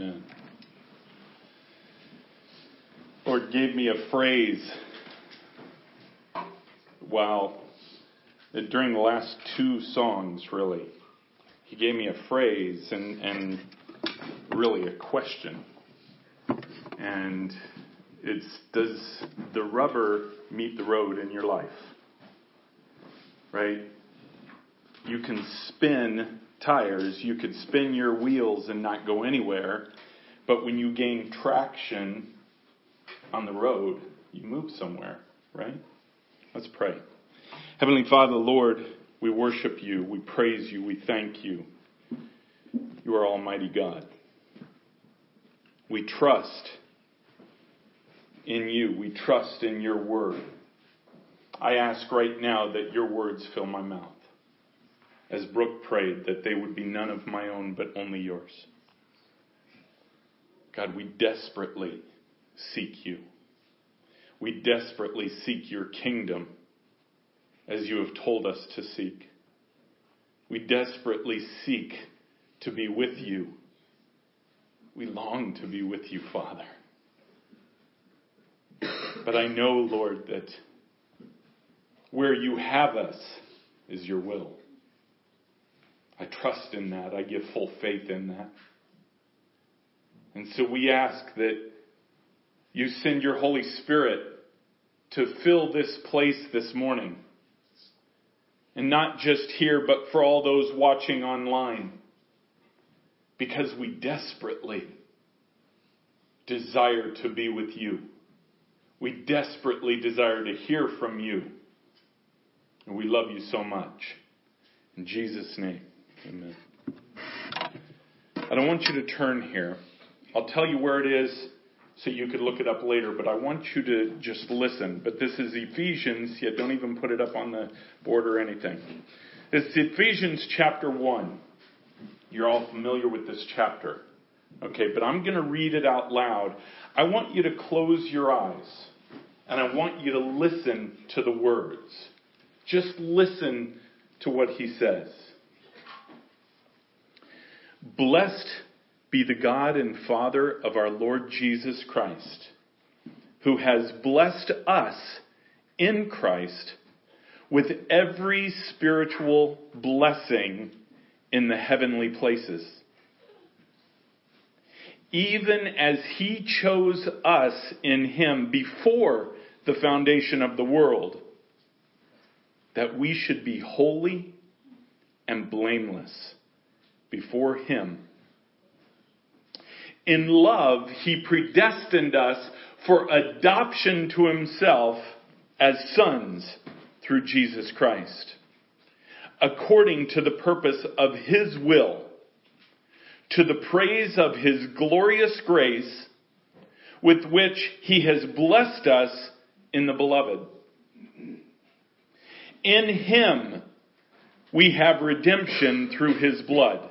Amen. Lord gave me a phrase while during the last two songs, really. He gave me a phrase and, and really a question. And it's does the rubber meet the road in your life? Right? You can spin tires, you could spin your wheels and not go anywhere, but when you gain traction on the road, you move somewhere, right? Let's pray. Heavenly Father, Lord, we worship you, we praise you, we thank you. You are Almighty God. We trust in you. We trust in your word. I ask right now that your words fill my mouth. As Brooke prayed, that they would be none of my own, but only yours. God, we desperately seek you. We desperately seek your kingdom as you have told us to seek. We desperately seek to be with you. We long to be with you, Father. But I know, Lord, that where you have us is your will. I trust in that. I give full faith in that. And so we ask that you send your Holy Spirit to fill this place this morning. And not just here, but for all those watching online. Because we desperately desire to be with you. We desperately desire to hear from you. And we love you so much. In Jesus' name, amen. I don't want you to turn here. I'll tell you where it is so you could look it up later, but I want you to just listen. But this is Ephesians, yet don't even put it up on the board or anything. It's Ephesians chapter 1. You're all familiar with this chapter. Okay, but I'm going to read it out loud. I want you to close your eyes and I want you to listen to the words. Just listen to what he says. Blessed be the God and Father of our Lord Jesus Christ, who has blessed us in Christ with every spiritual blessing in the heavenly places. Even as he chose us in him before the foundation of the world, that we should be holy and blameless before him. In love, he predestined us for adoption to himself as sons through Jesus Christ, according to the purpose of his will, to the praise of his glorious grace, with which he has blessed us in the beloved. In him we have redemption through his blood,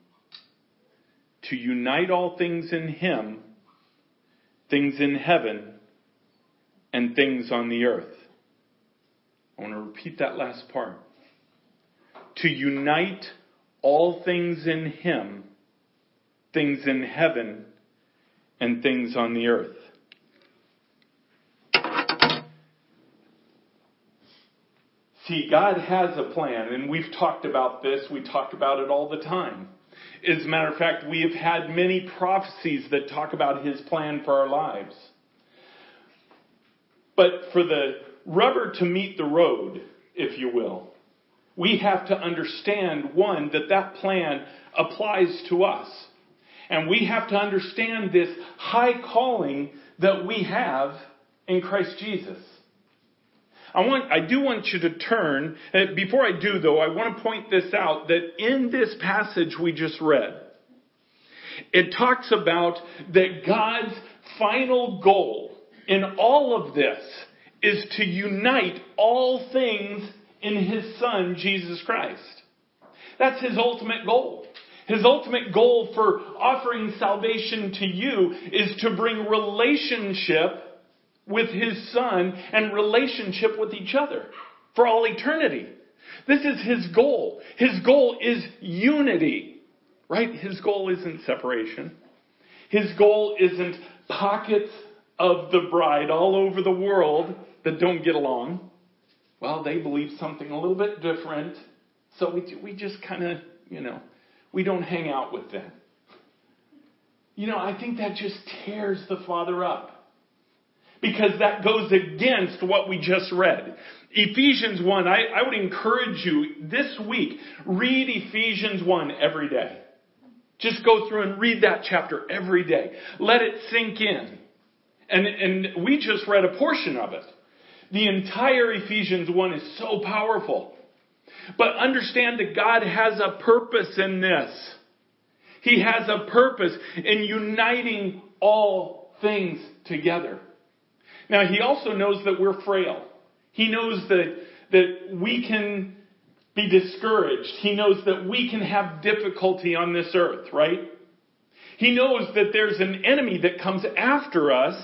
to unite all things in him, things in heaven and things on the earth. I want to repeat that last part. To unite all things in him, things in heaven and things on the earth. See, God has a plan, and we've talked about this, we talk about it all the time. As a matter of fact, we have had many prophecies that talk about His plan for our lives. But for the rubber to meet the road, if you will, we have to understand, one, that that plan applies to us. And we have to understand this high calling that we have in Christ Jesus. I want, I do want you to turn, uh, before I do though, I want to point this out that in this passage we just read, it talks about that God's final goal in all of this is to unite all things in His Son, Jesus Christ. That's His ultimate goal. His ultimate goal for offering salvation to you is to bring relationship with His Son and relationship with each other for all eternity. This is His goal. His goal is unity, right? His goal isn't separation. His goal isn't pockets of the bride all over the world that don't get along. Well, they believe something a little bit different. So we, we just kind of, you know, we don't hang out with them. You know, I think that just tears the Father up. Because that goes against what we just read. Ephesians 1, I, I would encourage you this week, read Ephesians 1 every day. Just go through and read that chapter every day. Let it sink in. And, and we just read a portion of it. The entire Ephesians 1 is so powerful. But understand that God has a purpose in this. He has a purpose in uniting all things together. Now, He also knows that we're frail. He knows that, that we can be discouraged. He knows that we can have difficulty on this earth, right? He knows that there's an enemy that comes after us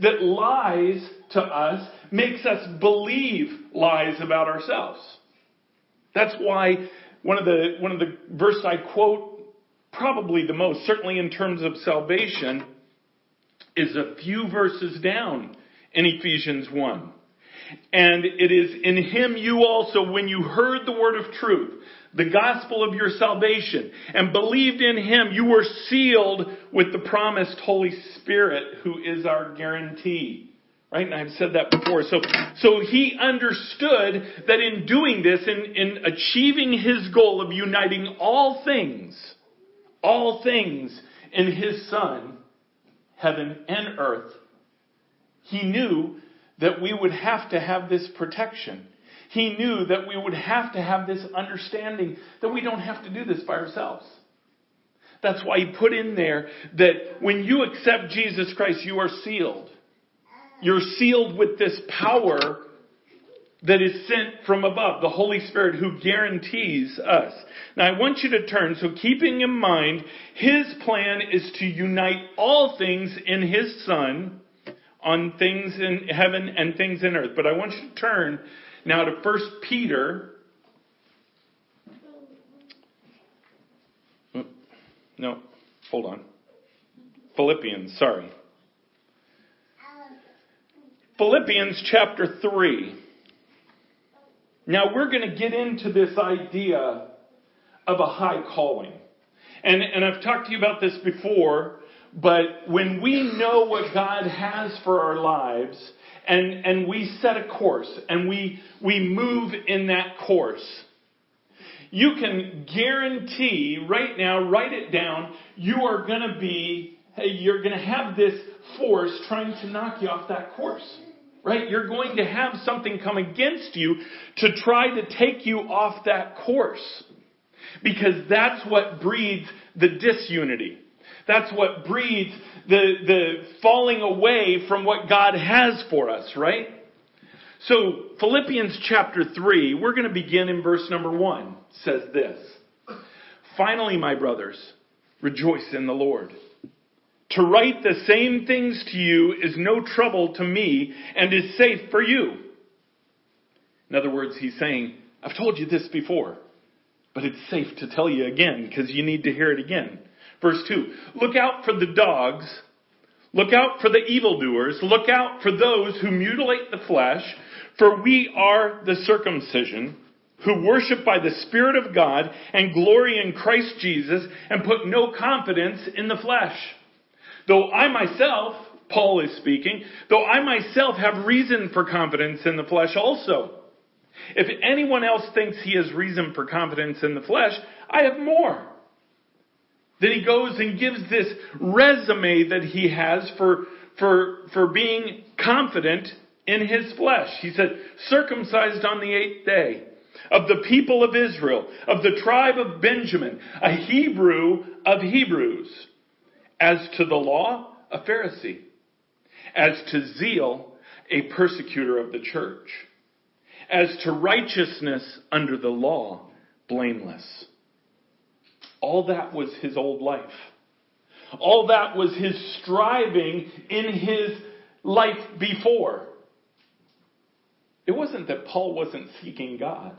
that lies to us, makes us believe lies about ourselves. That's why one of the, one of the verses I quote probably the most, certainly in terms of salvation, is a few verses down in Ephesians 1. And it is in him you also, when you heard the word of truth, the gospel of your salvation, and believed in him, you were sealed with the promised Holy Spirit, who is our guarantee. Right? And I've said that before. So, so he understood that in doing this, in, in achieving his goal of uniting all things, all things in his son, heaven and earth, he knew that we would have to have this protection. He knew that we would have to have this understanding that we don't have to do this by ourselves. That's why he put in there that when you accept Jesus Christ, you are sealed. You're sealed with this power that is sent from above, the Holy Spirit who guarantees us. Now I want you to turn, so keeping in mind, His plan is to unite all things in His Son on things in heaven and things in earth. But I want you to turn now to 1 Peter. No, hold on. Philippians, sorry. Philippians chapter 3. Now we're going to get into this idea of a high calling. And, and I've talked to you about this before, but when we know what God has for our lives, and, and we set a course, and we, we move in that course, you can guarantee right now, write it down, you are going to be, you're going to have this force trying to knock you off that course right? You're going to have something come against you to try to take you off that course. Because that's what breeds the disunity. That's what breeds the, the falling away from what God has for us, right? So, Philippians chapter 3, we're going to begin in verse number 1, says this. Finally, my brothers, rejoice in the Lord. To write the same things to you is no trouble to me and is safe for you. In other words, he's saying, I've told you this before, but it's safe to tell you again because you need to hear it again. Verse 2 Look out for the dogs, look out for the evildoers, look out for those who mutilate the flesh, for we are the circumcision who worship by the Spirit of God and glory in Christ Jesus and put no confidence in the flesh. Though I myself, Paul is speaking, though I myself have reason for confidence in the flesh also. If anyone else thinks he has reason for confidence in the flesh, I have more. Then he goes and gives this resume that he has for, for, for being confident in his flesh. He said, circumcised on the eighth day, of the people of Israel, of the tribe of Benjamin, a Hebrew of Hebrews As to the law, a Pharisee. As to zeal, a persecutor of the church. As to righteousness under the law, blameless. All that was his old life. All that was his striving in his life before. It wasn't that Paul wasn't seeking God.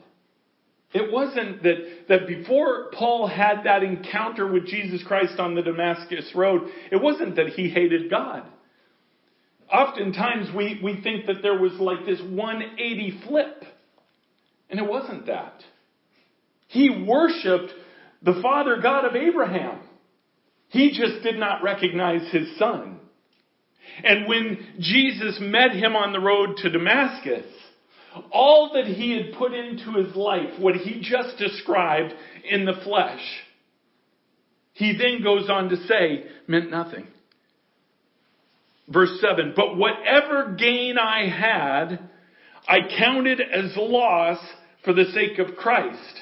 It wasn't that, that before Paul had that encounter with Jesus Christ on the Damascus Road, it wasn't that he hated God. Oftentimes we, we think that there was like this 180 flip. And it wasn't that. He worshiped the Father God of Abraham. He just did not recognize his son. And when Jesus met him on the road to Damascus, all that he had put into his life, what he just described in the flesh, he then goes on to say, meant nothing. Verse 7, but whatever gain I had, I counted as loss for the sake of Christ.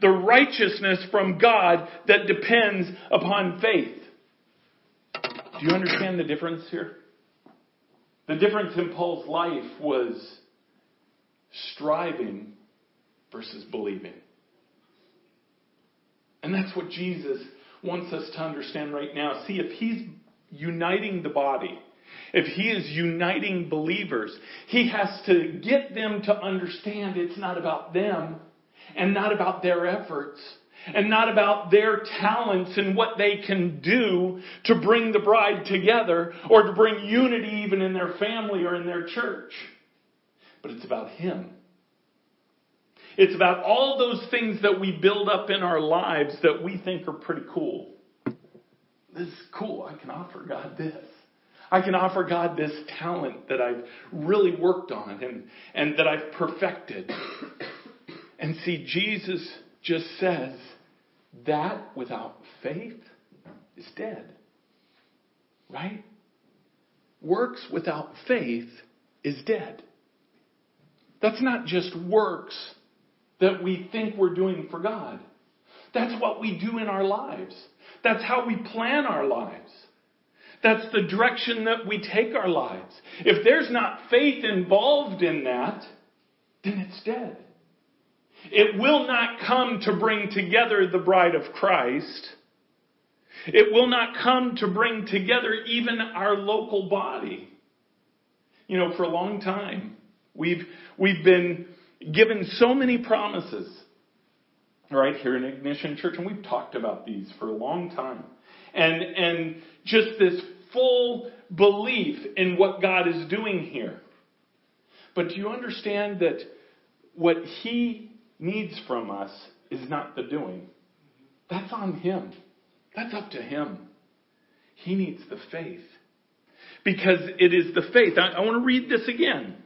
the righteousness from God that depends upon faith. Do you understand the difference here? The difference in Paul's life was striving versus believing. And that's what Jesus wants us to understand right now. See, if he's uniting the body, if he is uniting believers, he has to get them to understand it's not about them and not about their efforts and not about their talents and what they can do to bring the bride together or to bring unity even in their family or in their church but it's about Him. It's about all those things that we build up in our lives that we think are pretty cool. This is cool. I can offer God this. I can offer God this talent that I've really worked on and, and that I've perfected. And see, Jesus just says that without faith is dead. Right? Works without faith is dead. That's not just works that we think we're doing for God. That's what we do in our lives. That's how we plan our lives. That's the direction that we take our lives. If there's not faith involved in that, then it's dead. It will not come to bring together the bride of Christ. It will not come to bring together even our local body. You know, for a long time, We've, we've been given so many promises, right, here in Ignition Church, and we've talked about these for a long time. And, and just this full belief in what God is doing here. But do you understand that what He needs from us is not the doing? That's on Him. That's up to Him. He needs the faith. Because it is the faith. I, I want to read this again.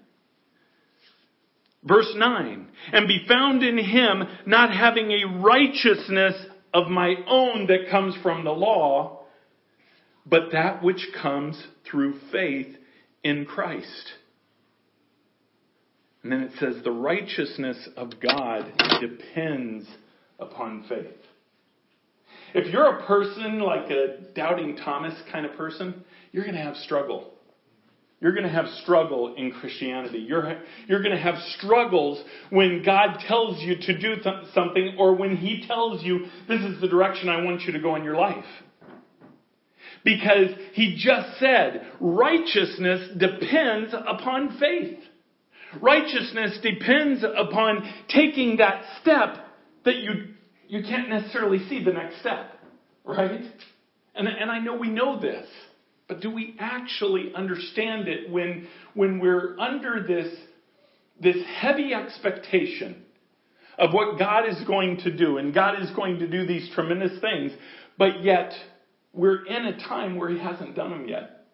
Verse 9, and be found in him, not having a righteousness of my own that comes from the law, but that which comes through faith in Christ. And then it says, the righteousness of God depends upon faith. If you're a person like a doubting Thomas kind of person, you're going to have struggle. You're going to have struggle in Christianity. You're, you're going to have struggles when God tells you to do th- something or when He tells you, this is the direction I want you to go in your life. Because He just said, righteousness depends upon faith. Righteousness depends upon taking that step that you, you can't necessarily see the next step. Right? And, and I know we know this. But do we actually understand it when, when we're under this, this heavy expectation of what God is going to do? And God is going to do these tremendous things, but yet we're in a time where he hasn't done them yet.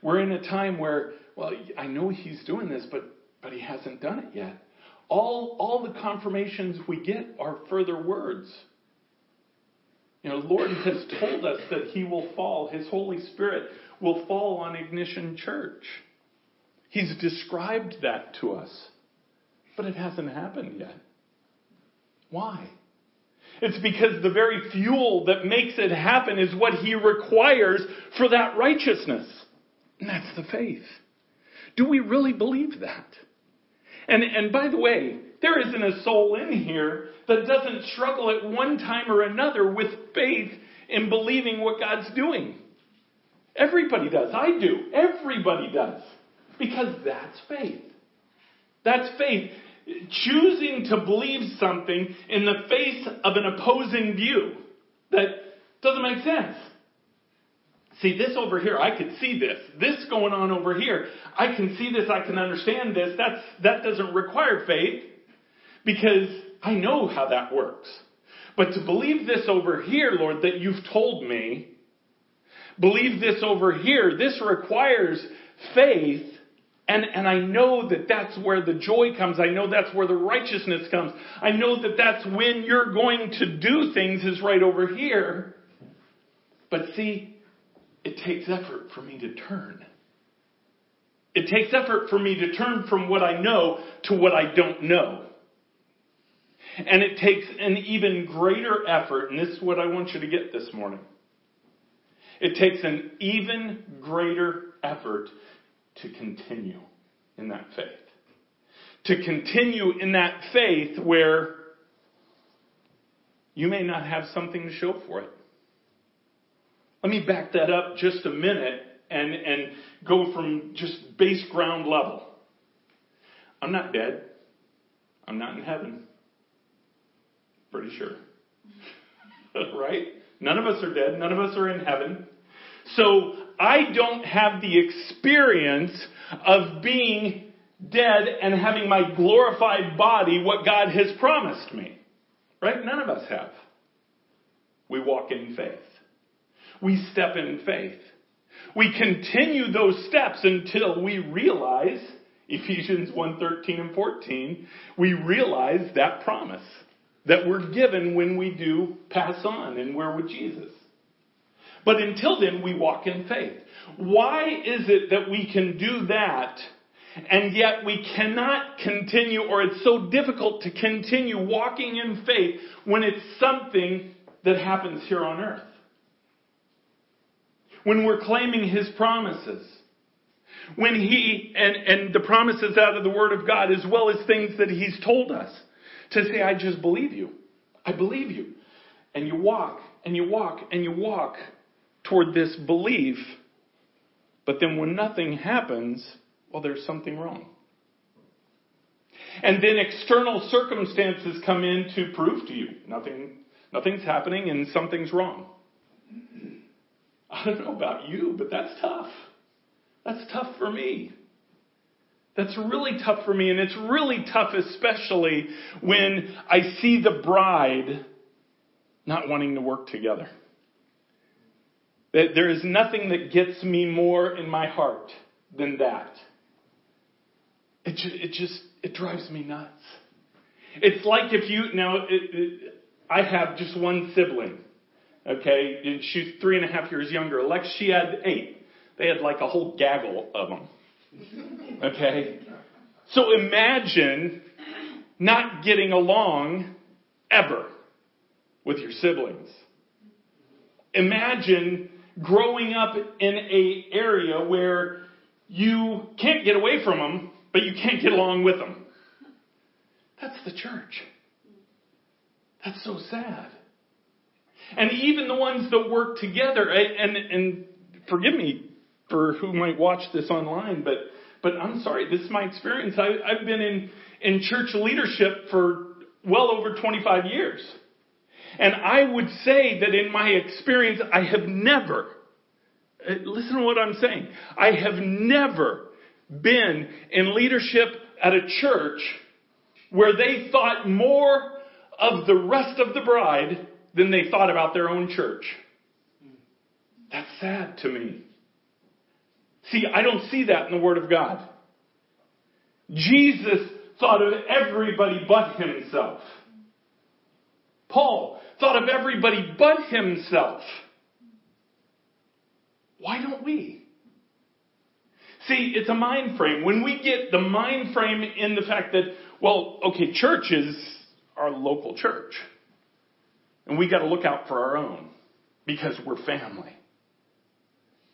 We're in a time where, well, I know he's doing this, but, but he hasn't done it yet. All, all the confirmations we get are further words. You know, Lord has told us that He will fall, His Holy Spirit will fall on Ignition Church. He's described that to us, but it hasn't happened yet. Why? It's because the very fuel that makes it happen is what He requires for that righteousness. And that's the faith. Do we really believe that? And, and by the way, there isn't a soul in here that doesn't struggle at one time or another with faith in believing what God's doing. Everybody does. I do. Everybody does. Because that's faith. That's faith. Choosing to believe something in the face of an opposing view that doesn't make sense. See, this over here, I could see this. This going on over here, I can see this, I can understand this. That's, that doesn't require faith because I know how that works. But to believe this over here, Lord, that you've told me, believe this over here, this requires faith. And, and I know that that's where the joy comes. I know that's where the righteousness comes. I know that that's when you're going to do things is right over here. But see, it takes effort for me to turn. It takes effort for me to turn from what I know to what I don't know. And it takes an even greater effort, and this is what I want you to get this morning. It takes an even greater effort to continue in that faith. To continue in that faith where you may not have something to show for it. Let me back that up just a minute and, and go from just base ground level. I'm not dead. I'm not in heaven. Pretty sure. right? None of us are dead. None of us are in heaven. So I don't have the experience of being dead and having my glorified body what God has promised me. Right? None of us have. We walk in faith. We step in faith. We continue those steps until we realize Ephesians 1, 13 and 14, we realize that promise that we're given when we do pass on and we're with Jesus. But until then, we walk in faith. Why is it that we can do that and yet we cannot continue or it's so difficult to continue walking in faith when it's something that happens here on earth? When we're claiming His promises. When He, and, and the promises out of the Word of God as well as things that He's told us to say, I just believe you. I believe you. And you walk and you walk and you walk toward this belief. But then when nothing happens, well, there's something wrong. And then external circumstances come in to prove to you nothing, nothing's happening and something's wrong. I don't know about you, but that's tough. That's tough for me. That's really tough for me, and it's really tough, especially when I see the bride not wanting to work together. There is nothing that gets me more in my heart than that. It it just, it drives me nuts. It's like if you, now, it, it, I have just one sibling, okay? And she's three and a half years younger. Lex, she had eight. They had like a whole gaggle of them. Okay? So imagine not getting along ever with your siblings. Imagine growing up in a area where you can't get away from them, but you can't get along with them. That's the church. That's so sad. And even the ones that work together, and, and forgive me for who might watch this online, but but I'm sorry, this is my experience. I, I've been in in church leadership for well over 25 years, and I would say that in my experience, I have never. Uh, listen to what I'm saying. I have never been in leadership at a church where they thought more of the rest of the bride than they thought about their own church. That's sad to me. See, I don't see that in the Word of God. Jesus thought of everybody but himself. Paul thought of everybody but himself. Why don't we? See, it's a mind frame. When we get the mind frame in the fact that, well, okay, church is our local church. And we got to look out for our own because we're family.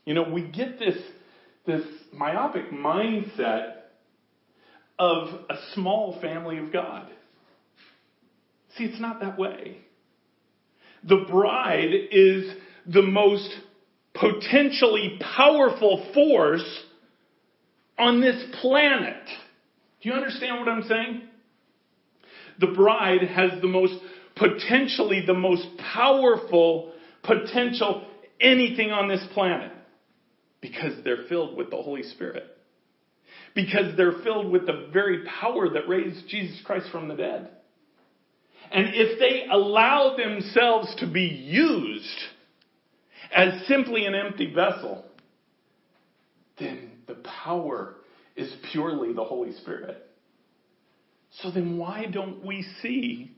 You know, we get this, this myopic mindset of a small family of God. See, it's not that way. The bride is the most potentially powerful force on this planet. Do you understand what I'm saying? The bride has the most potentially the most powerful potential anything on this planet because they're filled with the Holy Spirit. Because they're filled with the very power that raised Jesus Christ from the dead. And if they allow themselves to be used as simply an empty vessel, then the power is purely the Holy Spirit. So then why don't we see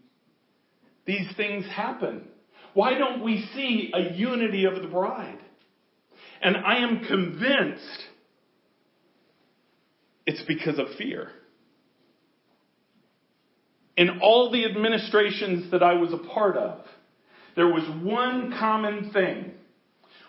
these things happen? Why don't we see a unity of the bride? And I am convinced it's because of fear. In all the administrations that I was a part of, there was one common thing.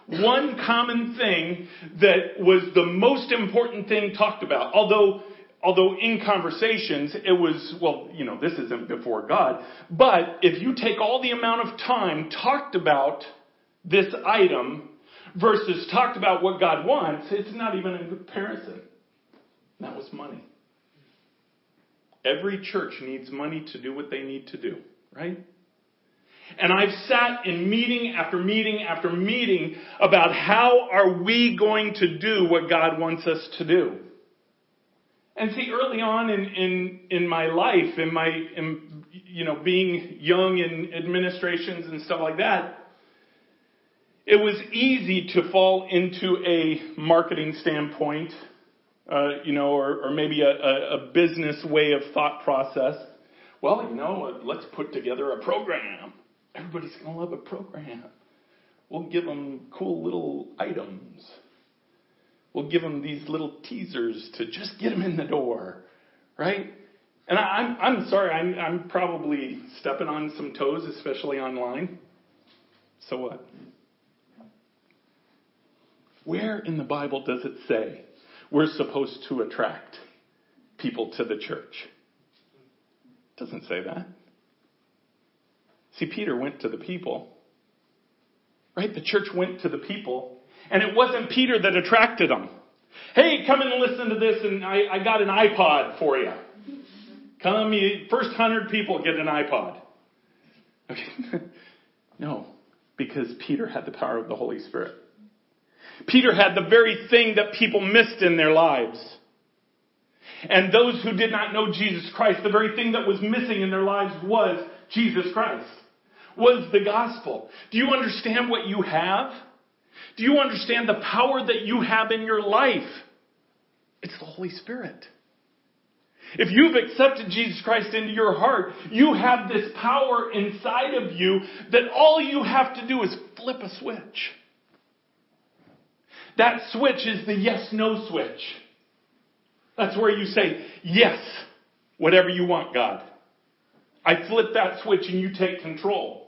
One common thing that was the most important thing talked about. Although although in conversations it was, well, you know, this isn't before God, but if you take all the amount of time talked about this item versus talked about what God wants, it's not even in comparison. That was money. Every church needs money to do what they need to do, right? And I've sat in meeting after meeting after meeting about how are we going to do what God wants us to do. And see, early on in, in, in my life, in my, in, you know, being young in administrations and stuff like that, it was easy to fall into a marketing standpoint, uh, you know, or, or maybe a, a, business way of thought process. Well, you know, let's put together a program. Everybody's going to love a program. We'll give them cool little items we'll give them these little teasers to just get them in the door, right? And I, am I'm, I'm sorry, I'm, I'm probably stepping on some toes, especially online. So what? Where in the Bible does it say we're supposed to attract people to the church? It doesn't say that. See, Peter went to the people, right? The church went to the people and it wasn't Peter that attracted them. Hey, come and listen to this and I, I got an iPod for you. Come, you, first hundred people get an iPod. Okay. no, because Peter had the power of the Holy Spirit. Peter had the very thing that people missed in their lives. And those who did not know Jesus Christ, the very thing that was missing in their lives was Jesus Christ, was the gospel. Do you understand what you have? Do you understand the power that you have in your life? It's the Holy Spirit. If you've accepted Jesus Christ into your heart, you have this power inside of you that all you have to do is flip a switch. That switch is the yes no switch. That's where you say, yes, whatever you want, God. I flip that switch and you take control.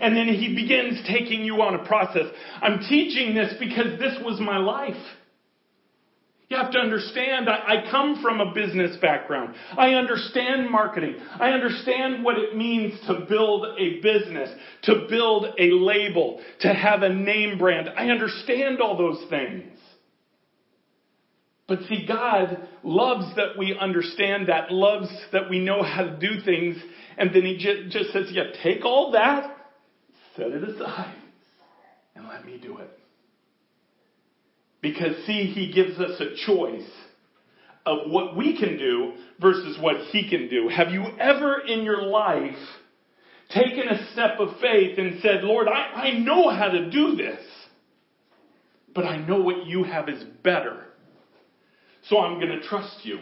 And then he begins taking you on a process. I'm teaching this because this was my life. You have to understand, I, I, come from a business background. I understand marketing. I understand what it means to build a business, to build a label, to have a name brand. I understand all those things. But see, God loves that we understand that, loves that we know how to do things, and then He just, just says, yeah, take all that set it aside and let me do it. Because, see, he gives us a choice of what we can do versus what he can do. Have you ever in your life taken a step of faith and said, Lord, I, I know how to do this, but I know what you have is better. So I'm going to trust you.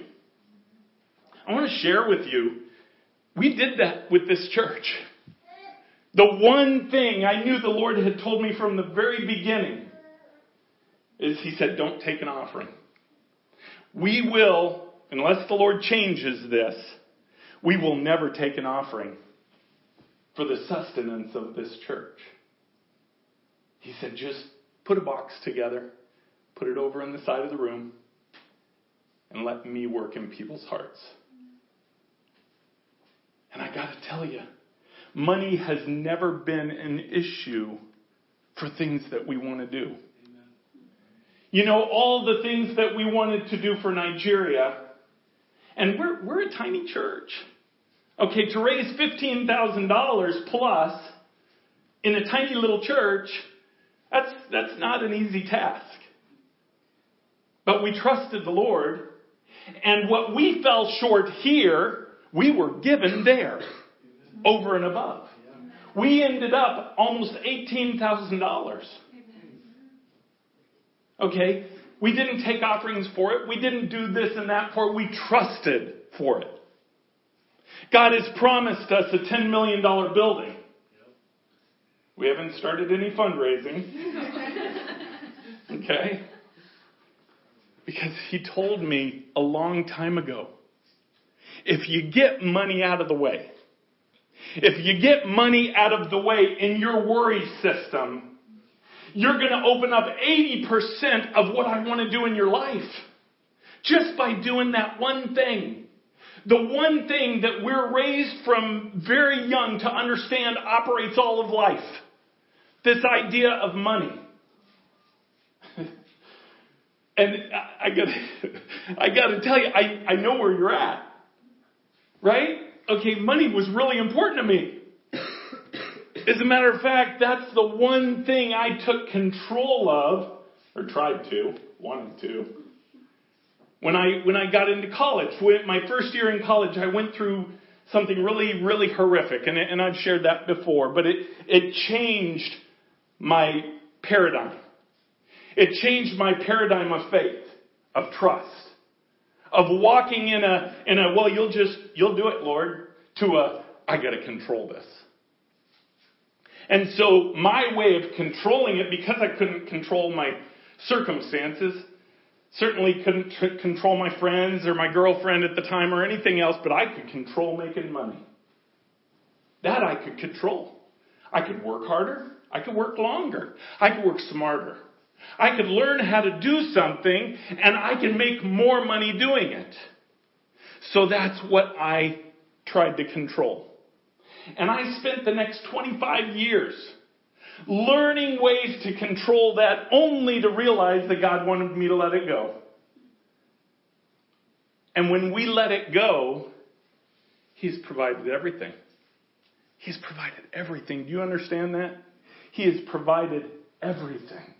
I want to share with you, we did that with this church. The one thing I knew the Lord had told me from the very beginning is He said, don't take an offering. We will, unless the Lord changes this, we will never take an offering for the sustenance of this church. He said, just put a box together, put it over in the side of the room, and let me work in people's hearts. And I got to tell you, money has never been an issue for things that we want to do. You know, all the things that we wanted to do for Nigeria, and we're, we're a tiny church. Okay, to raise $15,000 plus in a tiny little church, that's, that's not an easy task. But we trusted the Lord, and what we fell short here, we were given there, over and above. We ended up almost $18,000. Okay? We didn't take offerings for it. We didn't do this and that for it. We trusted for it. God has promised us a $10 million building. We haven't started any fundraising. Okay? Because He told me a long time ago if you get money out of the way, if you get money out of the way in your worry system, you're going to open up 80% of what I want to do in your life. Just by doing that one thing. The one thing that we're raised from very young to understand operates all of life. This idea of money. and I gotta, I gotta tell you, I, I know where you're at. Right? Okay, money was really important to me. As a matter of fact, that's the one thing I took control of, or tried to, wanted to. When I, when I got into college, my first year in college, I went through something really, really horrific, and, and I've shared that before, but it, it changed my paradigm. It changed my paradigm of faith, of trust, of walking in a, in a, well, you'll just, you'll do it, Lord, to a, I gotta control this. And so my way of controlling it, because I couldn't control my circumstances, certainly couldn't control my friends or my girlfriend at the time or anything else, but I could control making money. That I could control. I could work harder. I could work longer. I could work smarter. I could learn how to do something and I can make more money doing it. So that's what I tried to control. And I spent the next 25 years learning ways to control that only to realize that God wanted me to let it go. And when we let it go, He's provided everything. He's provided everything. Do you understand that? He has provided everything.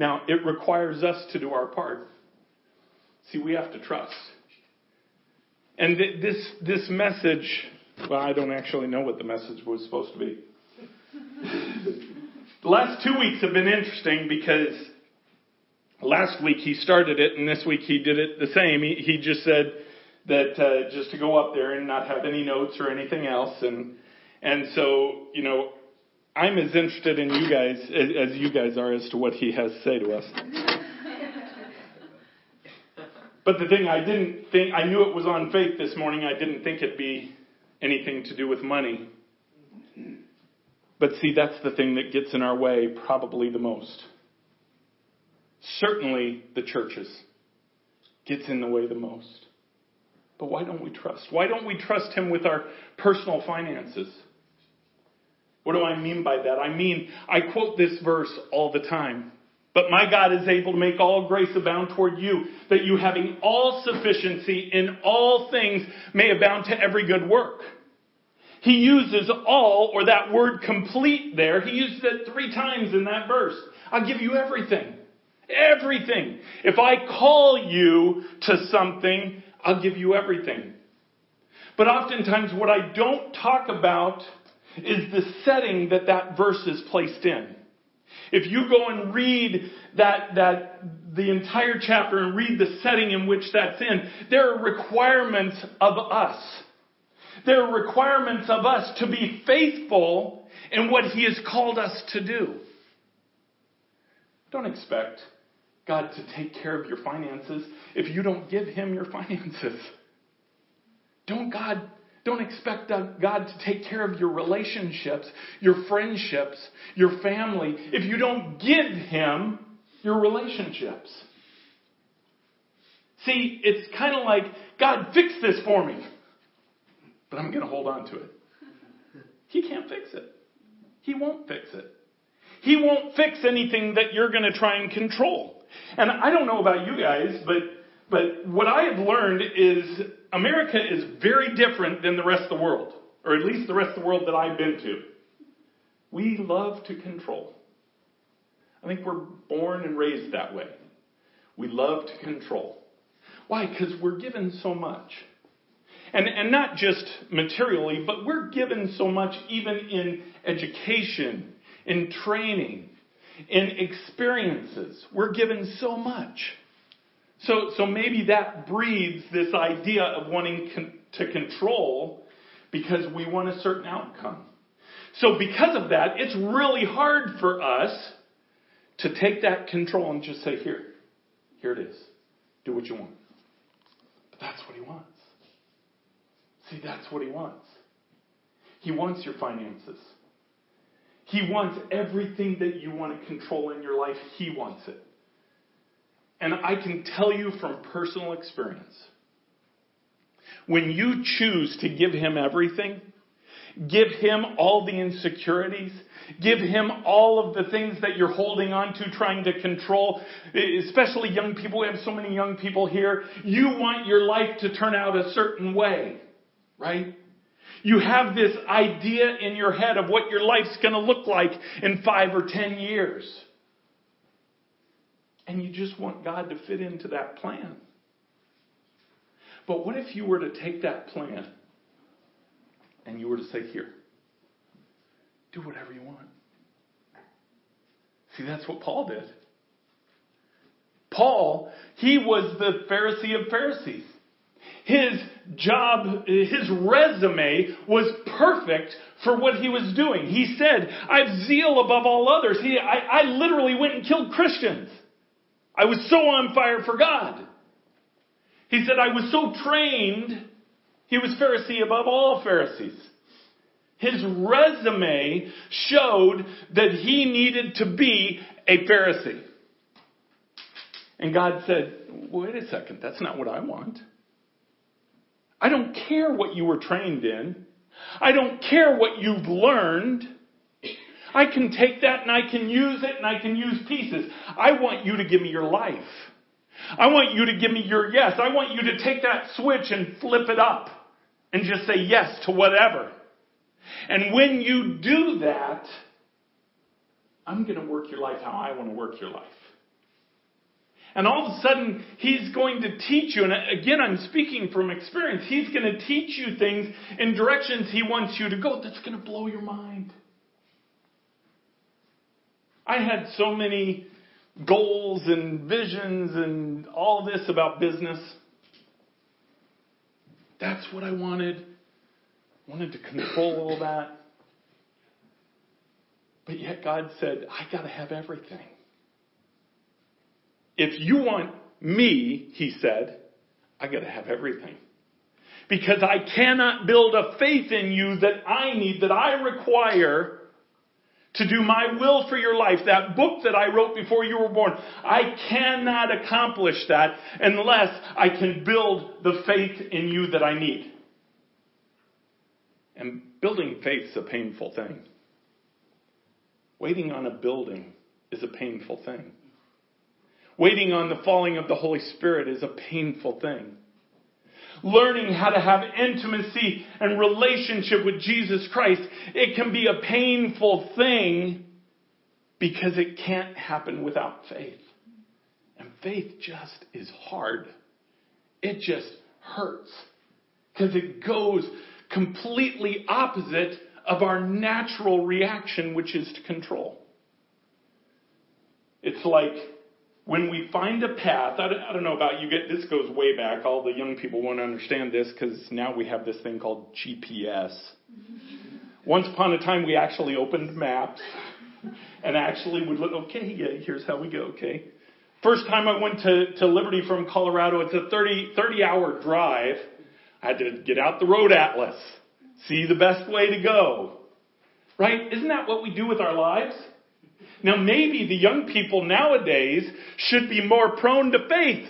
Now, it requires us to do our part. See, we have to trust. And th- this, this message, well, I don't actually know what the message was supposed to be. the last two weeks have been interesting because last week he started it and this week he did it the same. He, he just said that uh, just to go up there and not have any notes or anything else. And, and so, you know, I'm as interested in you guys as, you guys are as to what he has to say to us. But the thing I didn't think, I knew it was on faith this morning. I didn't think it'd be anything to do with money. But see, that's the thing that gets in our way probably the most. Certainly the churches gets in the way the most. But why don't we trust? Why don't we trust Him with our personal finances? What do I mean by that? I mean, I quote this verse all the time. But my God is able to make all grace abound toward you, that you having all sufficiency in all things may abound to every good work. He uses all, or that word complete there, he uses it three times in that verse. I'll give you everything. Everything. If I call you to something, I'll give you everything. But oftentimes what I don't talk about is the setting that that verse is placed in. If you go and read that, that, the entire chapter and read the setting in which that's in, there are requirements of us. There are requirements of us to be faithful in what He has called us to do. Don't expect God to take care of your finances if you don't give Him your finances. Don't God don't expect God to take care of your relationships, your friendships, your family if you don't give Him your relationships. See, it's kind of like, God, fix this for me. But I'm going to hold on to it. He can't fix it. He won't fix it. He won't fix anything that you're going to try and control. And I don't know about you guys, but, but what I have learned is America is very different than the rest of the world, or at least the rest of the world that I've been to. We love to control. I think we're born and raised that way. We love to control. Why? Because we're given so much. And, and not just materially, but we're given so much even in education, in training, in experiences. We're given so much. So, so maybe that breeds this idea of wanting con- to control because we want a certain outcome. So because of that, it's really hard for us to take that control and just say, here, here it is. Do what you want. But that's what he wants. See, that's what he wants. He wants your finances. He wants everything that you want to control in your life. He wants it. And I can tell you from personal experience, when you choose to give him everything, give him all the insecurities, give him all of the things that you're holding on to, trying to control, especially young people. We have so many young people here. You want your life to turn out a certain way, right? You have this idea in your head of what your life's going to look like in five or ten years. And you just want God to fit into that plan. But what if you were to take that plan and you were to say, Here, do whatever you want? See, that's what Paul did. Paul, he was the Pharisee of Pharisees. His job, his resume was perfect for what he was doing. He said, I have zeal above all others. He, I, I literally went and killed Christians. I was so on fire for God. He said, I was so trained. He was Pharisee above all Pharisees. His resume showed that he needed to be a Pharisee. And God said, wait a second, that's not what I want. I don't care what you were trained in. I don't care what you've learned. I can take that and I can use it and I can use pieces. I want you to give me your life. I want you to give me your yes. I want you to take that switch and flip it up and just say yes to whatever. And when you do that, I'm going to work your life how I want to work your life. And all of a sudden, he's going to teach you, and again, I'm speaking from experience, he's going to teach you things in directions he wants you to go that's going to blow your mind. I had so many goals and visions and all this about business. That's what I wanted. I wanted to control all that. But yet God said, I got to have everything. If you want me, he said, I got to have everything. Because I cannot build a faith in you that I need, that I require to do my will for your life, that book that I wrote before you were born. I cannot accomplish that unless I can build the faith in you that I need. And building faith is a painful thing. Waiting on a building is a painful thing. Waiting on the falling of the Holy Spirit is a painful thing. Learning how to have intimacy and relationship with Jesus Christ, it can be a painful thing because it can't happen without faith. And faith just is hard. It just hurts because it goes completely opposite of our natural reaction, which is to control. it's like when we find a path, I don't, I don't know about you, get this goes way back. All the young people won't understand this because now we have this thing called GPS. Once upon a time, we actually opened maps and actually would look, okay, yeah, here's how we go, okay. First time I went to, to Liberty from Colorado, it's a 30, 30 hour drive. I had to get out the road atlas, see the best way to go. Right? Isn't that what we do with our lives? Now maybe the young people nowadays should be more prone to faith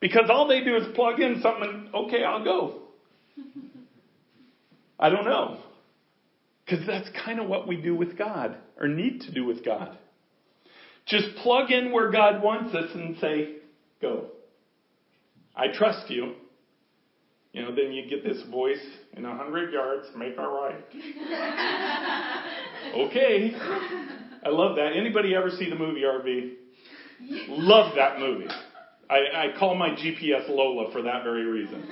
because all they do is plug in something, okay, I'll go. I don't know. Because that's kind of what we do with God, or need to do with God. Just plug in where God wants us and say, go. I trust you. You know, then you get this voice in a hundred yards, make a right. okay. I love that. Anybody ever see the movie RV? Love that movie. I, I call my GPS Lola for that very reason.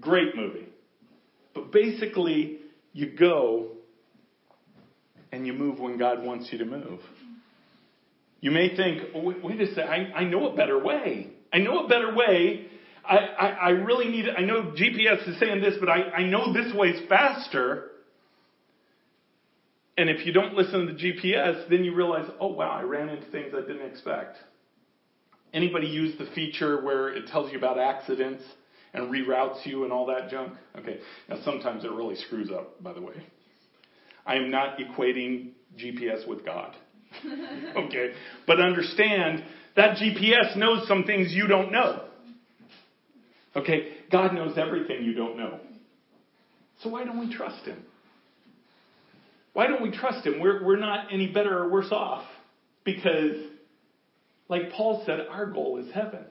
Great movie. But basically, you go and you move when God wants you to move. You may think, oh, wait, wait, a second, I, I know a better way. I know a better way. I, I, I really need, I know GPS is saying this, but I, I know this way's faster. And if you don't listen to the GPS, then you realize, oh wow, I ran into things I didn't expect. Anybody use the feature where it tells you about accidents and reroutes you and all that junk? Okay. Now sometimes it really screws up, by the way. I am not equating GPS with God. okay. But understand that GPS knows some things you don't know. Okay. God knows everything you don't know. So why don't we trust Him? Why don't we trust him? We're, we're not any better or worse off. Because, like Paul said, our goal is heaven.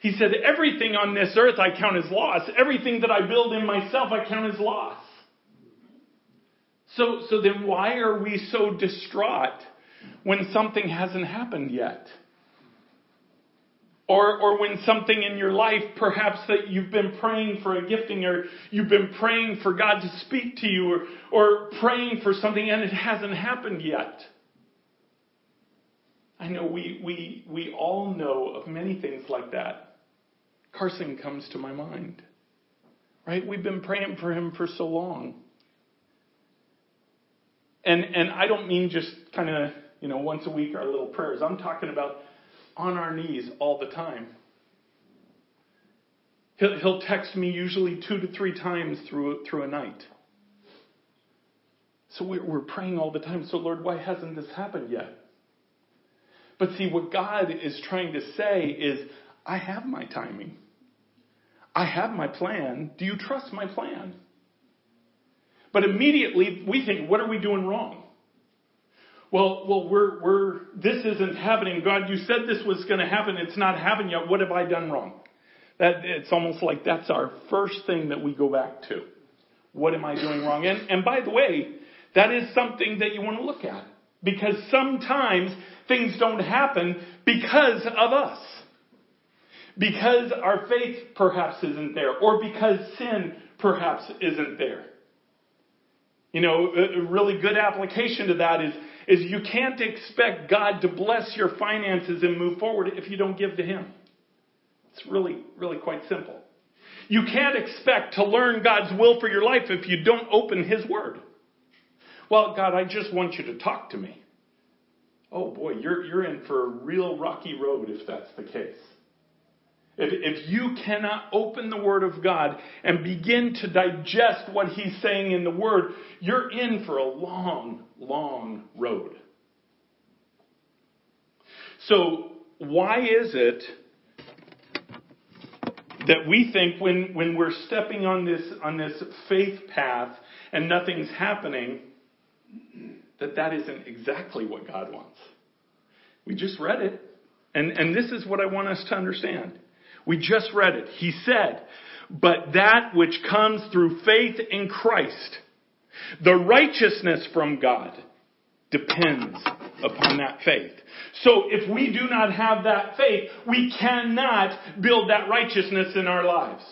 He said, everything on this earth I count as loss. Everything that I build in myself I count as loss. So, so then why are we so distraught when something hasn't happened yet? Or, or when something in your life, perhaps that you've been praying for a gifting or you've been praying for God to speak to you or, or praying for something and it hasn't happened yet. I know we, we, we all know of many things like that. Carson comes to my mind. Right? We've been praying for him for so long. And, and I don't mean just kind of, you know, once a week our little prayers. I'm talking about on our knees all the time. He'll, he'll text me usually two to three times through, through a night. So we're, we're praying all the time. So, Lord, why hasn't this happened yet? But see, what God is trying to say is, I have my timing. I have my plan. Do you trust my plan? But immediately we think, what are we doing wrong? Well, well, we're, we're, this isn't happening. God, you said this was going to happen. It's not happened yet. What have I done wrong? That, it's almost like that's our first thing that we go back to. What am I doing wrong? And, and by the way, that is something that you want to look at. Because sometimes things don't happen because of us. Because our faith perhaps isn't there. Or because sin perhaps isn't there. You know, a really good application to that is is you can't expect God to bless your finances and move forward if you don't give to Him. It's really, really quite simple. You can't expect to learn God's will for your life if you don't open His Word. Well, God, I just want you to talk to me. Oh boy, you're, you're in for a real rocky road if that's the case. If, if you cannot open the Word of God and begin to digest what He's saying in the Word, you're in for a long, long road. So, why is it that we think when, when we're stepping on this, on this faith path and nothing's happening, that that isn't exactly what God wants? We just read it. And, and this is what I want us to understand. We just read it. He said, but that which comes through faith in Christ, the righteousness from God, depends upon that faith. So if we do not have that faith, we cannot build that righteousness in our lives.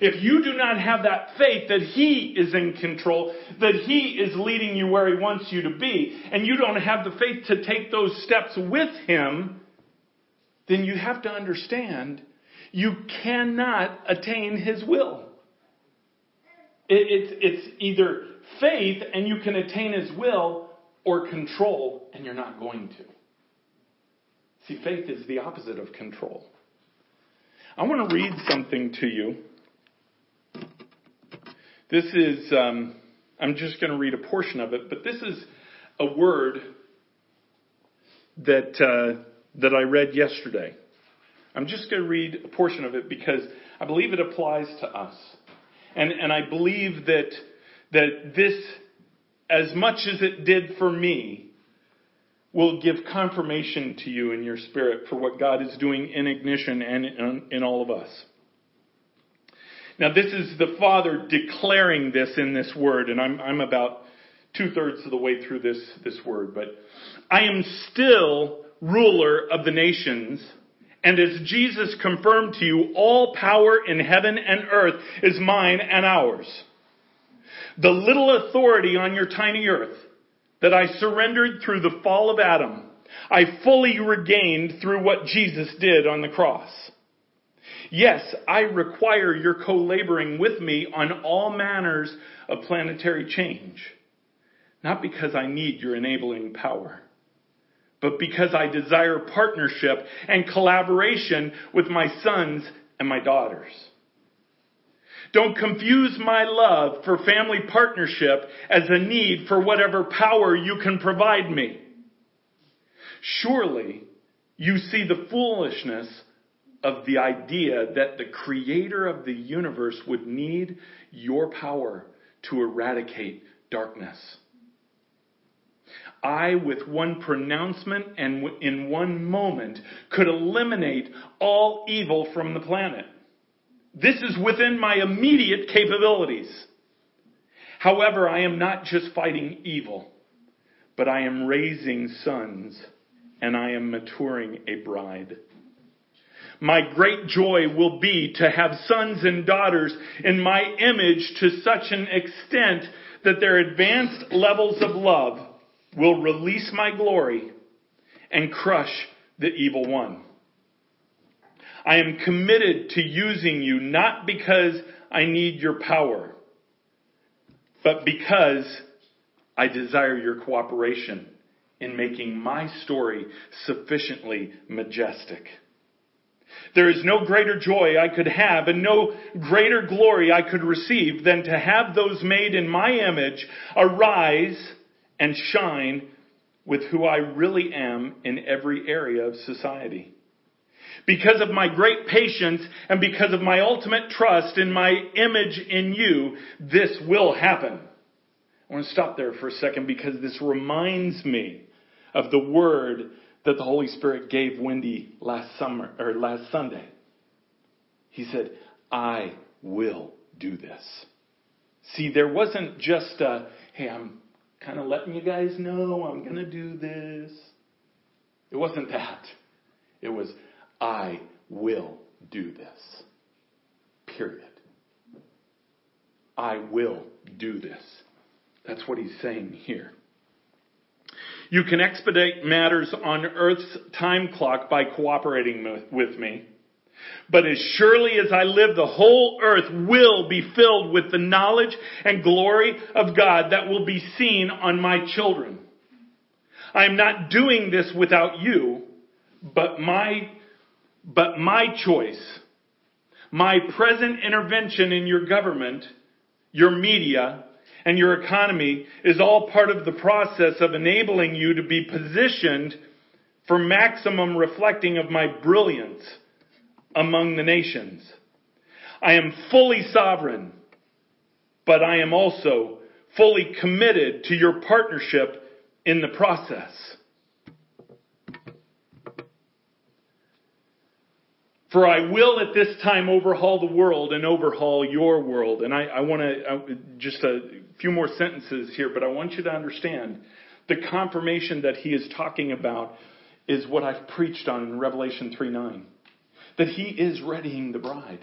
if you do not have that faith that He is in control, that He is leading you where He wants you to be, and you don't have the faith to take those steps with Him, then you have to understand you cannot attain His will. It, it's, it's either faith and you can attain His will, or control and you're not going to. See, faith is the opposite of control. I want to read something to you. This is, um, I'm just going to read a portion of it, but this is a word that, uh, that I read yesterday. I'm just going to read a portion of it because I believe it applies to us. And, and I believe that, that this, as much as it did for me, will give confirmation to you in your spirit for what God is doing in ignition and in, in all of us. Now, this is the Father declaring this in this word, and I'm, I'm about two thirds of the way through this, this word, but I am still ruler of the nations. And as Jesus confirmed to you, all power in heaven and earth is mine and ours. The little authority on your tiny earth that I surrendered through the fall of Adam, I fully regained through what Jesus did on the cross. Yes, I require your co-laboring with me on all manners of planetary change. Not because I need your enabling power, but because I desire partnership and collaboration with my sons and my daughters. Don't confuse my love for family partnership as a need for whatever power you can provide me. Surely you see the foolishness of the idea that the creator of the universe would need your power to eradicate darkness. I, with one pronouncement and in one moment, could eliminate all evil from the planet. This is within my immediate capabilities. However, I am not just fighting evil, but I am raising sons and I am maturing a bride. My great joy will be to have sons and daughters in my image to such an extent that their advanced levels of love will release my glory and crush the evil one. I am committed to using you not because I need your power, but because I desire your cooperation in making my story sufficiently majestic. There is no greater joy I could have and no greater glory I could receive than to have those made in my image arise and shine with who I really am in every area of society. Because of my great patience and because of my ultimate trust in my image in you, this will happen. I want to stop there for a second because this reminds me of the word that the Holy Spirit gave Wendy last summer or last Sunday. He said, I will do this. See, there wasn't just a, hey, I'm kind of letting you guys know I'm going to do this. It wasn't that. It was, I will do this. Period. I will do this. That's what he's saying here. You can expedite matters on earth's time clock by cooperating with me. But as surely as I live, the whole earth will be filled with the knowledge and glory of God that will be seen on my children. I am not doing this without you, but my but my choice, my present intervention in your government, your media, and your economy is all part of the process of enabling you to be positioned for maximum reflecting of my brilliance among the nations. I am fully sovereign, but I am also fully committed to your partnership in the process. For I will at this time overhaul the world and overhaul your world. And I, I want to, just a few more sentences here, but I want you to understand the confirmation that he is talking about is what I've preached on in Revelation 3 9. That he is readying the bride.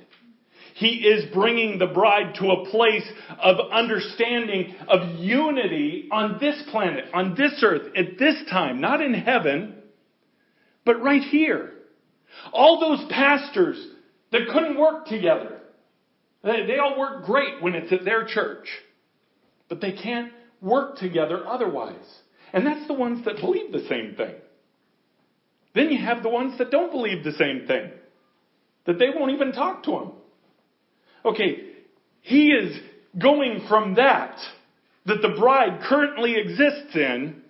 He is bringing the bride to a place of understanding, of unity on this planet, on this earth, at this time, not in heaven, but right here. All those pastors that couldn't work together, they, they all work great when it's at their church, but they can't work together otherwise. And that's the ones that believe the same thing. Then you have the ones that don't believe the same thing, that they won't even talk to him. Okay, he is going from that, that the bride currently exists in,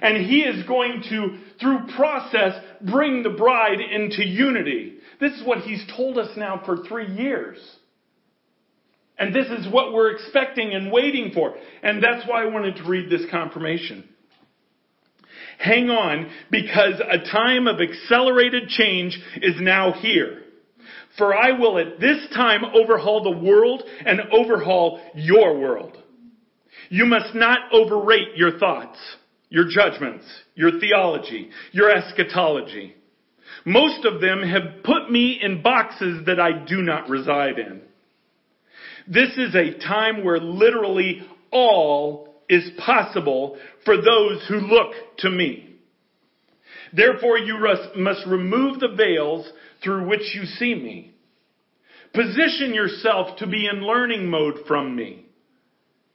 and he is going to, through process, bring the bride into unity. This is what he's told us now for three years. And this is what we're expecting and waiting for. And that's why I wanted to read this confirmation. Hang on because a time of accelerated change is now here. For I will at this time overhaul the world and overhaul your world. You must not overrate your thoughts, your judgments, your theology, your eschatology. Most of them have put me in boxes that I do not reside in. This is a time where literally all is possible for those who look to me. Therefore you must remove the veils through which you see me. Position yourself to be in learning mode from me.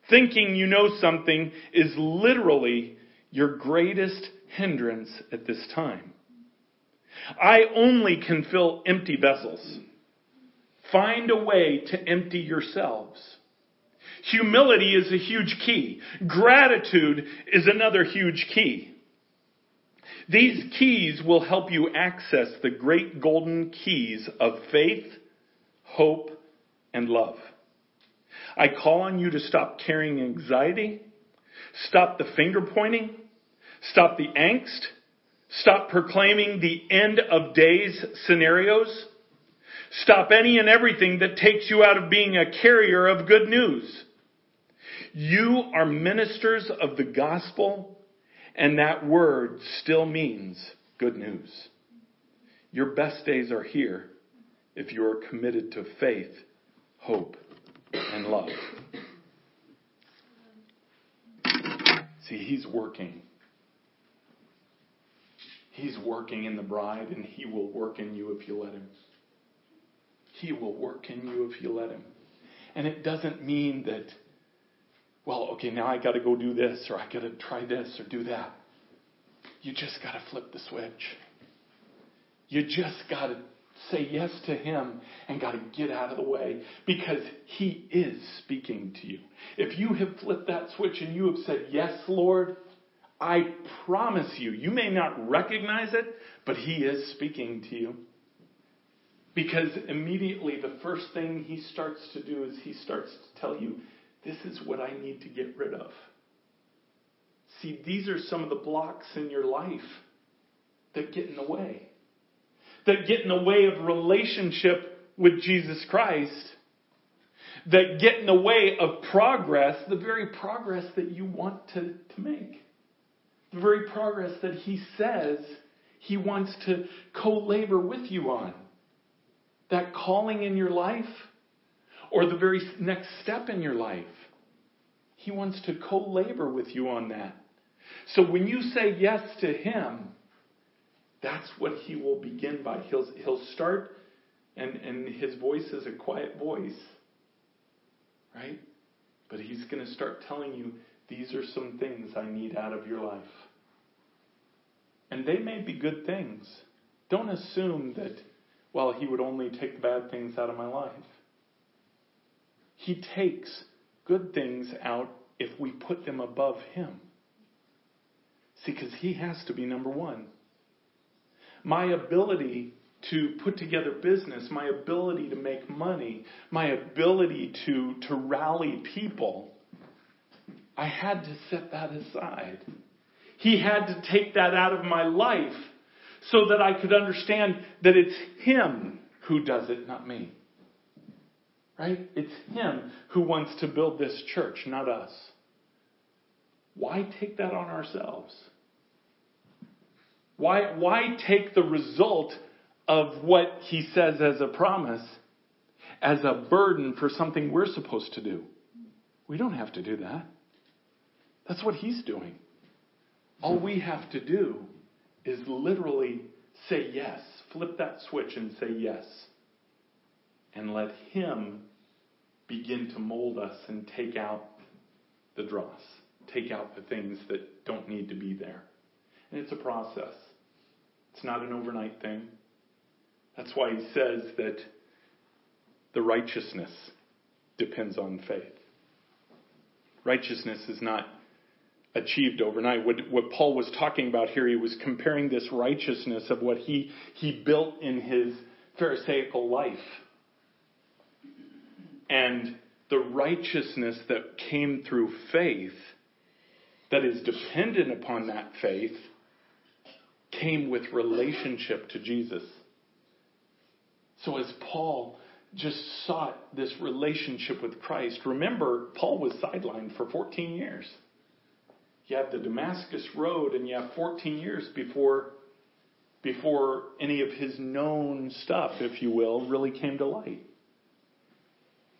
Thinking you know something is literally your greatest hindrance at this time. I only can fill empty vessels. Find a way to empty yourselves. Humility is a huge key. Gratitude is another huge key. These keys will help you access the great golden keys of faith, hope, and love. I call on you to stop carrying anxiety, stop the finger pointing, stop the angst, stop proclaiming the end of days scenarios, Stop any and everything that takes you out of being a carrier of good news. You are ministers of the gospel, and that word still means good news. Your best days are here if you are committed to faith, hope, and love. See, he's working. He's working in the bride, and he will work in you if you let him. He will work in you if you let Him. And it doesn't mean that, well, okay, now I got to go do this or I got to try this or do that. You just got to flip the switch. You just got to say yes to Him and got to get out of the way because He is speaking to you. If you have flipped that switch and you have said, Yes, Lord, I promise you, you may not recognize it, but He is speaking to you. Because immediately the first thing he starts to do is he starts to tell you, this is what I need to get rid of. See, these are some of the blocks in your life that get in the way. That get in the way of relationship with Jesus Christ. That get in the way of progress, the very progress that you want to, to make. The very progress that he says he wants to co-labor with you on that calling in your life or the very next step in your life. He wants to co labor with you on that. So when you say yes to Him, that's what He will begin by. He'll, he'll start, and, and His voice is a quiet voice, right? But He's going to start telling you, these are some things I need out of your life. And they may be good things. Don't assume that well, he would only take the bad things out of my life. He takes good things out if we put them above him. See, because he has to be number one. My ability to put together business, my ability to make money, my ability to, to rally people, I had to set that aside. He had to take that out of my life so that I could understand that it's Him who does it, not me. Right? It's Him who wants to build this church, not us. Why take that on ourselves? Why, why take the result of what He says as a promise as a burden for something we're supposed to do. We don't have to do that. That's what He's doing. All we have to do is literally say yes. Flip that switch and say yes. And let Him begin to mold us and take out the dross, take out the things that don't need to be there. And it's a process. It's not an overnight thing. That's why he says that the righteousness depends on faith. Righteousness is not achieved overnight. What, what Paul was talking about here, he was comparing this righteousness of what he, he built in his Pharisaical life. And the righteousness that came through faith, that is dependent upon that faith, came with relationship to Jesus. So as Paul just sought this relationship with Christ, remember, Paul was sidelined for 14 years. You have the Damascus Road, and you have 14 years before, before any of his known stuff, if you will, really came to light.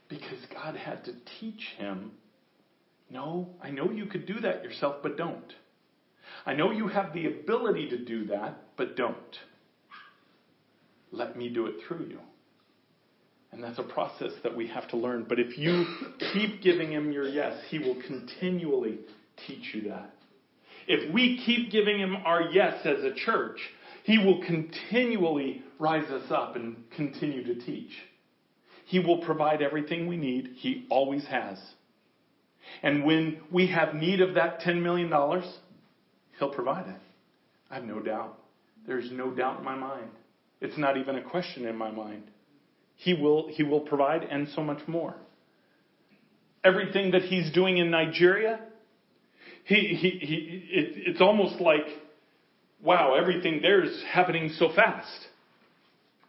Because God had to teach him no, I know you could do that yourself, but don't. I know you have the ability to do that, but don't. Let me do it through you. And that's a process that we have to learn. But if you keep giving him your yes, he will continually teach you that. If we keep giving him our yes as a church, he will continually rise us up and continue to teach. He will provide everything we need. He always has. And when we have need of that $10 million, He'll provide it. I have no doubt. There's no doubt in my mind. It's not even a question in my mind. He will, he will provide and so much more. Everything that he's doing in Nigeria, he, he, he, it, it's almost like, wow, everything there is happening so fast.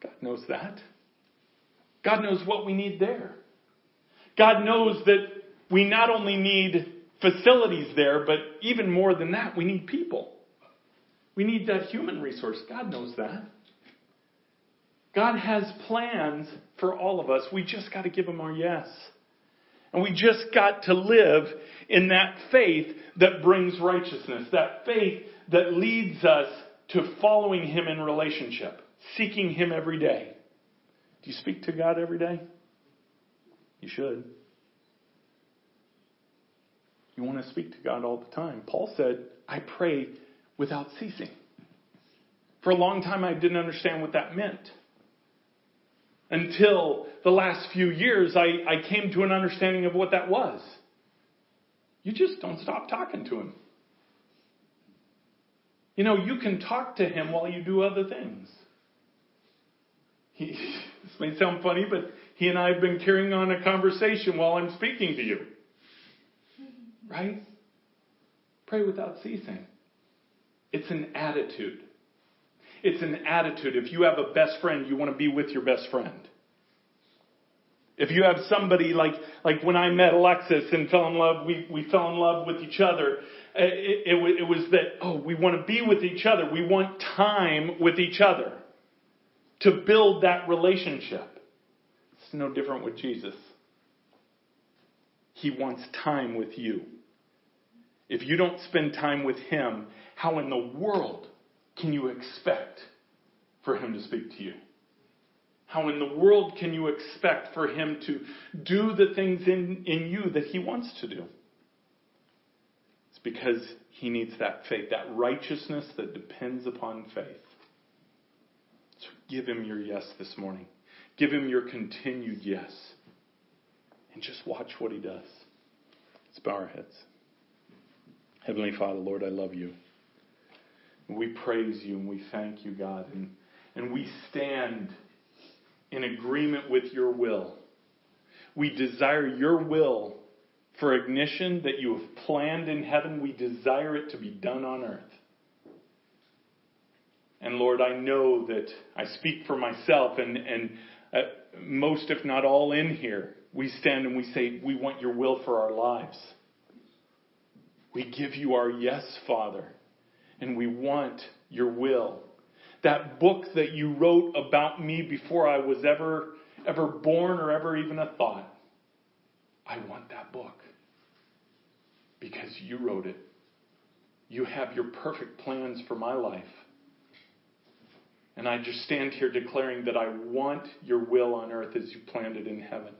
God knows that. God knows what we need there. God knows that we not only need facilities there, but even more than that, we need people. We need that human resource. God knows that. God has plans for all of us. We just got to give Him our yes. And we just got to live in that faith that brings righteousness, that faith that leads us to following Him in relationship, seeking Him every day. Do you speak to God every day? You should. You want to speak to God all the time. Paul said, I pray without ceasing. For a long time, I didn't understand what that meant. Until the last few years, I, I came to an understanding of what that was. You just don't stop talking to Him. You know, you can talk to Him while you do other things. He, this may sound funny, but He and I have been carrying on a conversation while I'm speaking to you. Right? Pray without ceasing. It's an attitude. It's an attitude. If you have a best friend, you want to be with your best friend. If you have somebody like, like when I met Alexis and fell in love, we, we fell in love with each other. It, it, it was that, oh, we want to be with each other. We want time with each other to build that relationship. It's no different with Jesus. He wants time with you. If you don't spend time with Him, how in the world can you expect for Him to speak to you? How in the world can you expect for Him to do the things in, in you that He wants to do? It's because He needs that faith, that righteousness that depends upon faith. Give Him your yes this morning. Give Him your continued yes. And just watch what He does. Let's bow our heads. Heavenly Father, Lord, I love you. We praise you and we thank you, God. And, and we stand in agreement with your will. We desire your will for ignition that you have planned in heaven. We desire it to be done on earth. And Lord, I know that I speak for myself and, and uh, most, if not all, in here. We stand and we say, We want your will for our lives. We give you our yes, Father, and we want your will. That book that you wrote about me before I was ever ever born or ever even a thought. I want that book because you wrote it. You have your perfect plans for my life. And I just stand here declaring that I want your will on earth as you planned it in heaven.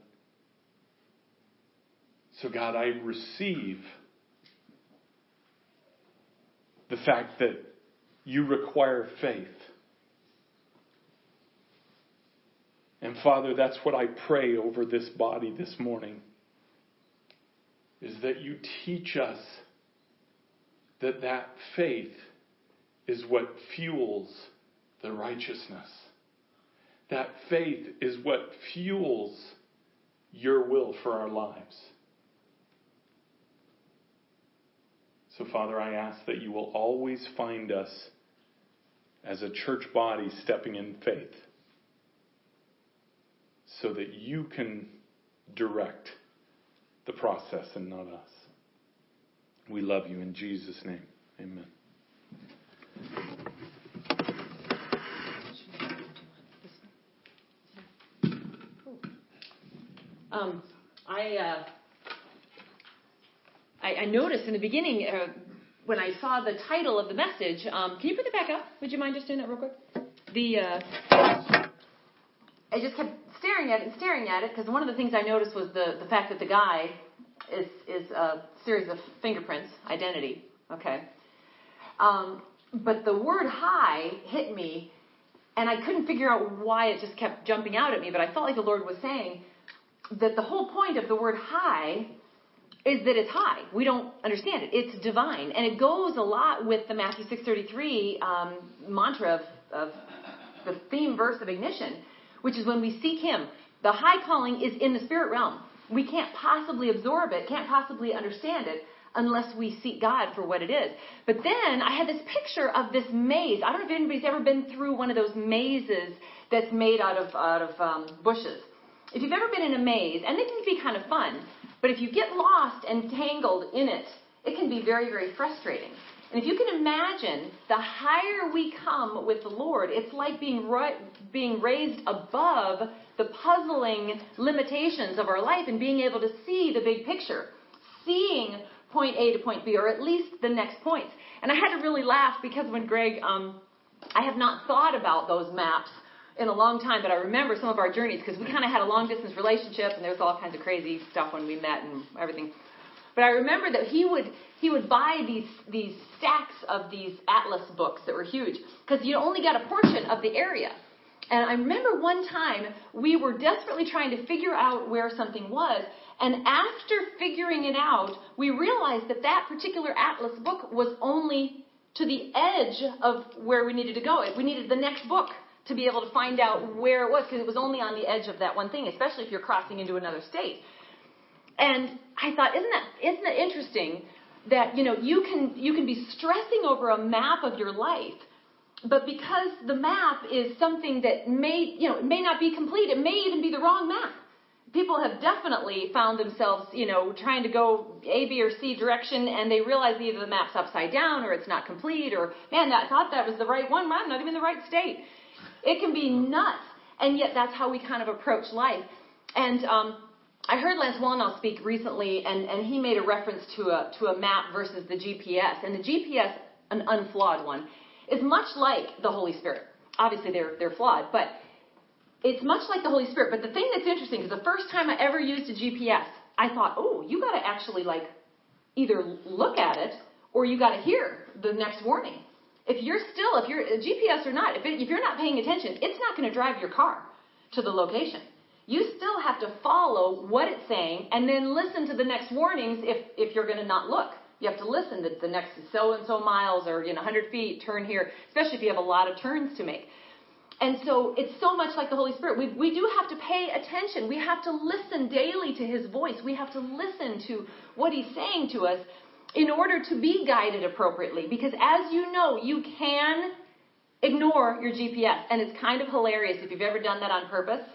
So, God, I receive the fact that you require faith. And Father, that's what I pray over this body this morning. Is that you teach us that that faith is what fuels the righteousness. That faith is what fuels your will for our lives. So, Father, I ask that you will always find us as a church body stepping in faith so that you can direct the process and not us. We love you in Jesus' name. Amen. Um, I, uh, I, I noticed in the beginning uh, when I saw the title of the message. Um, can you put it back up? Would you mind just doing that real quick? The uh, I just kept staring at it and staring at it because one of the things I noticed was the the fact that the guy is is a series of fingerprints, identity. Okay. Um, but the word high hit me, and I couldn't figure out why it just kept jumping out at me. But I felt like the Lord was saying that the whole point of the word high is that it's high. We don't understand it. It's divine, and it goes a lot with the Matthew 6:33 um, mantra of, of the theme verse of ignition, which is when we seek Him. The high calling is in the spirit realm. We can't possibly absorb it, can't possibly understand it unless we seek God for what it is. But then I had this picture of this maze. I don't know if anybody's ever been through one of those mazes that's made out of out of um, bushes. If you've ever been in a maze, and they can be kind of fun, but if you get lost and tangled in it, it can be very, very frustrating. And if you can imagine, the higher we come with the Lord, it's like being, right, being raised above the puzzling limitations of our life and being able to see the big picture, seeing point A to point B, or at least the next points. And I had to really laugh because when Greg, um, I have not thought about those maps in a long time, but I remember some of our journeys because we kind of had a long distance relationship and there was all kinds of crazy stuff when we met and everything. But I remember that he would he would buy these these stacks of these atlas books that were huge because you only got a portion of the area. And I remember one time we were desperately trying to figure out where something was, and after figuring it out, we realized that that particular atlas book was only to the edge of where we needed to go. We needed the next book to be able to find out where it was because it was only on the edge of that one thing, especially if you're crossing into another state. And I thought, isn't that isn't that interesting that you know you can you can be stressing over a map of your life, but because the map is something that may you know it may not be complete, it may even be the wrong map. People have definitely found themselves, you know, trying to go A, B, or C direction, and they realize either the map's upside down or it's not complete, or man, I thought that was the right one, I'm not even in the right state. It can be nuts, and yet that's how we kind of approach life. And um, I heard Lance Wallnau speak recently, and, and he made a reference to a, to a map versus the GPS. And the GPS, an unflawed one, is much like the Holy Spirit. Obviously, they're, they're flawed, but it's much like the Holy Spirit. But the thing that's interesting is the first time I ever used a GPS, I thought, oh, you got to actually like either look at it or you got to hear the next warning. If you're still, if you're GPS or not, if, it, if you're not paying attention, it's not going to drive your car to the location. You still have to follow what it's saying and then listen to the next warnings if, if you're going to not look. You have to listen that the next so and so miles or you know 100 feet turn here, especially if you have a lot of turns to make. And so it's so much like the Holy Spirit. We, we do have to pay attention. We have to listen daily to His voice. We have to listen to what He's saying to us in order to be guided appropriately. Because as you know, you can ignore your GPS. And it's kind of hilarious if you've ever done that on purpose.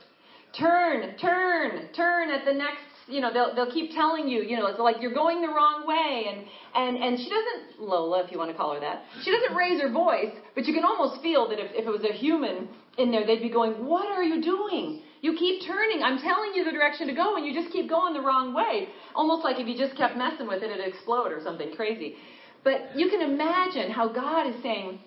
Turn, turn, turn at the next, you know, they'll, they'll keep telling you, you know, it's like you're going the wrong way. And, and, and she doesn't, Lola, if you want to call her that, she doesn't raise her voice, but you can almost feel that if, if it was a human in there, they'd be going, what are you doing? You keep turning. I'm telling you the direction to go, and you just keep going the wrong way. Almost like if you just kept messing with it, it'd explode or something crazy. But you can imagine how God is saying,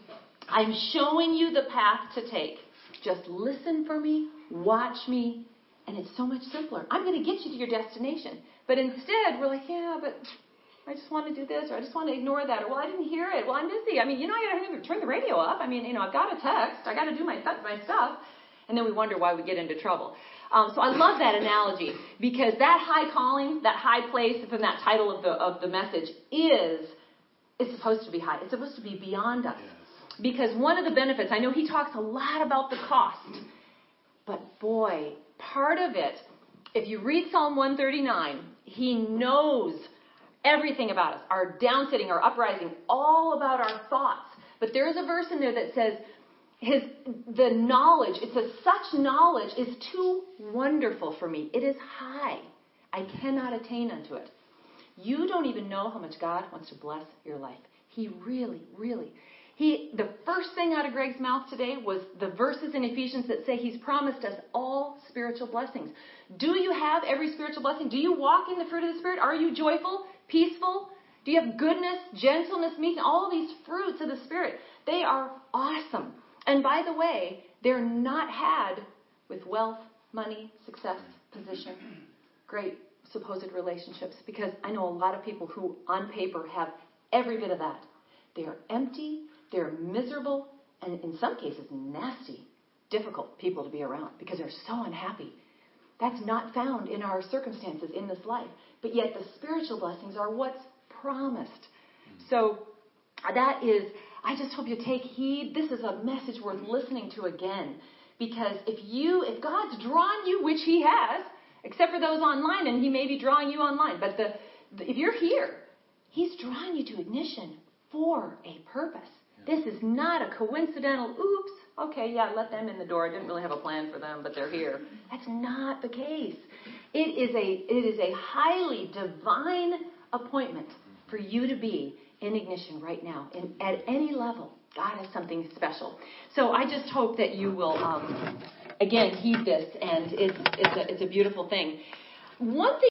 I'm showing you the path to take. Just listen for me, watch me, and it's so much simpler. I'm going to get you to your destination. But instead, we're like, yeah, but I just want to do this, or I just want to ignore that, or well, I didn't hear it. Well, I'm busy. I mean, you know, I got to turn the radio up. I mean, you know, I've got a text. I got to do my my stuff, and then we wonder why we get into trouble. Um, so I love that analogy because that high calling, that high place from that title of the of the message is is supposed to be high. It's supposed to be beyond us. Yes. Because one of the benefits, I know he talks a lot about the cost, but boy, part of it, if you read Psalm 139, he knows everything about us our downsitting, our uprising, all about our thoughts. But there is a verse in there that says, his the knowledge it says such knowledge is too wonderful for me it is high i cannot attain unto it you don't even know how much god wants to bless your life he really really he, the first thing out of Greg's mouth today was the verses in Ephesians that say he's promised us all spiritual blessings. Do you have every spiritual blessing? Do you walk in the fruit of the Spirit? Are you joyful, peaceful? Do you have goodness, gentleness, meekness? All these fruits of the Spirit. They are awesome. And by the way, they're not had with wealth, money, success, position, great supposed relationships. Because I know a lot of people who, on paper, have every bit of that. They are empty they're miserable and, in some cases, nasty, difficult people to be around because they're so unhappy. That's not found in our circumstances in this life. But yet, the spiritual blessings are what's promised. So, that is, I just hope you take heed. This is a message worth listening to again. Because if you, if God's drawn you, which He has, except for those online, and He may be drawing you online, but the, the if you're here, He's drawing you to ignition for a purpose. This is not a coincidental, oops, okay, yeah, let them in the door. I didn't really have a plan for them, but they're here. That's not the case. It is a, it is a highly divine appointment for you to be in ignition right now, in, at any level. God has something special. So I just hope that you will, um, again, heed this, and it's, it's, a, it's a beautiful thing. One thing